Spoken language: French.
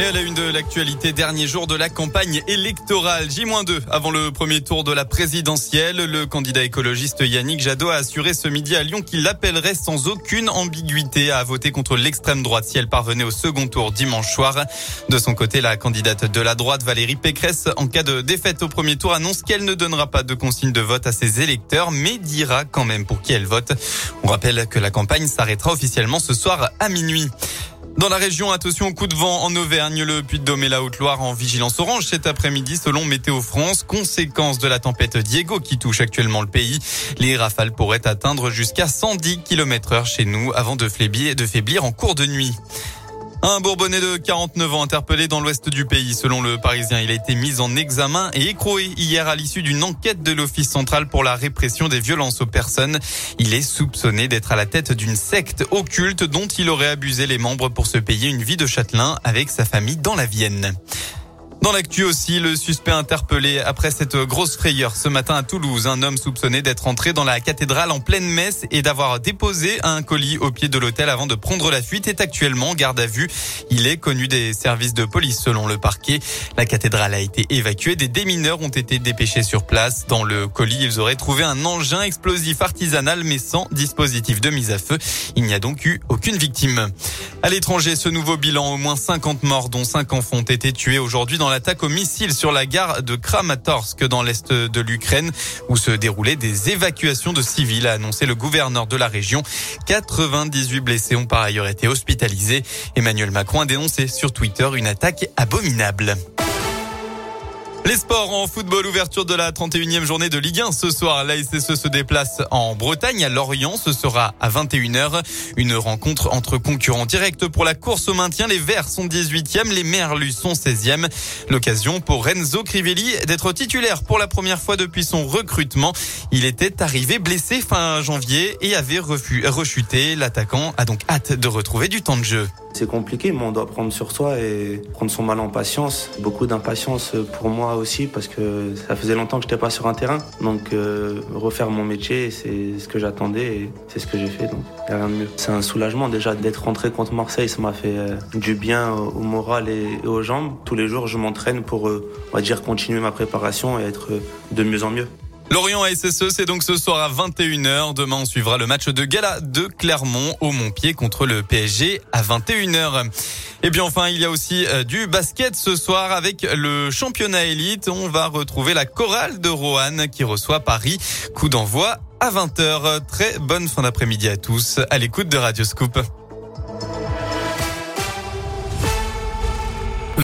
Et à la une de l'actualité, dernier jour de la campagne électorale, J-2 avant le premier tour de la présidentielle. Le candidat écologiste Yannick Jadot a assuré ce midi à Lyon qu'il l'appellerait sans aucune ambiguïté à voter contre l'extrême droite si elle parvenait au second tour dimanche soir. De son côté, la candidate de la droite, Valérie Pécresse, en cas de défaite au premier tour, annonce qu'elle ne donnera pas de consigne de vote à ses électeurs, mais dira quand même pour qui elle vote. On rappelle que la campagne s'arrêtera officiellement ce soir à minuit. Dans la région, attention au coup de vent en Auvergne, le Puy-de-Dôme et la Haute-Loire en vigilance orange cet après-midi selon Météo France, conséquence de la tempête Diego qui touche actuellement le pays. Les rafales pourraient atteindre jusqu'à 110 km heure chez nous avant de faiblir, de faiblir en cours de nuit. Un Bourbonnais de 49 ans interpellé dans l'ouest du pays. Selon le Parisien, il a été mis en examen et écroué hier à l'issue d'une enquête de l'Office central pour la répression des violences aux personnes. Il est soupçonné d'être à la tête d'une secte occulte dont il aurait abusé les membres pour se payer une vie de châtelain avec sa famille dans la Vienne. Dans l'actu aussi, le suspect interpellé après cette grosse frayeur ce matin à Toulouse. Un homme soupçonné d'être entré dans la cathédrale en pleine messe et d'avoir déposé un colis au pied de l'hôtel avant de prendre la fuite est actuellement garde à vue. Il est connu des services de police selon le parquet. La cathédrale a été évacuée. Des démineurs ont été dépêchés sur place. Dans le colis, ils auraient trouvé un engin explosif artisanal mais sans dispositif de mise à feu. Il n'y a donc eu aucune victime. À l'étranger, ce nouveau bilan, au moins 50 morts dont 5 enfants ont été tués aujourd'hui dans l'attaque au missile sur la gare de Kramatorsk dans l'est de l'Ukraine où se déroulaient des évacuations de civils, a annoncé le gouverneur de la région. 98 blessés ont par ailleurs été hospitalisés. Emmanuel Macron a dénoncé sur Twitter une attaque abominable. Les sports en football, ouverture de la 31e journée de Ligue 1 ce soir. La SSE se déplace en Bretagne, à Lorient. Ce sera à 21h. Une rencontre entre concurrents directs pour la course au maintien. Les Verts sont 18e, les Merlus sont 16e. L'occasion pour Renzo Crivelli d'être titulaire pour la première fois depuis son recrutement. Il était arrivé blessé fin janvier et avait rechuté. L'attaquant a donc hâte de retrouver du temps de jeu. C'est compliqué, mais on doit prendre sur soi et prendre son mal en patience. Beaucoup d'impatience pour moi aussi parce que ça faisait longtemps que je n'étais pas sur un terrain. Donc euh, refaire mon métier, c'est ce que j'attendais et c'est ce que j'ai fait. Donc rien de mieux. C'est un soulagement déjà d'être rentré contre Marseille. Ça m'a fait euh, du bien au moral et, aux jambes. Tous les jours, je m'entraîne pour, euh, on va dire, continuer ma préparation et être de mieux en mieux. Lorient SSE, c'est donc ce soir à 21h. Demain, on suivra le match de gala de Clermont au Montpied contre le PSG à 21h. Et bien enfin, il y a aussi euh, du basket ce soir avec le championnat élite. On va retrouver la chorale de Roanne qui reçoit Paris. Coup d'envoi à 20h. Très bonne fin d'après-midi à tous à l'écoute de Radio Scoop.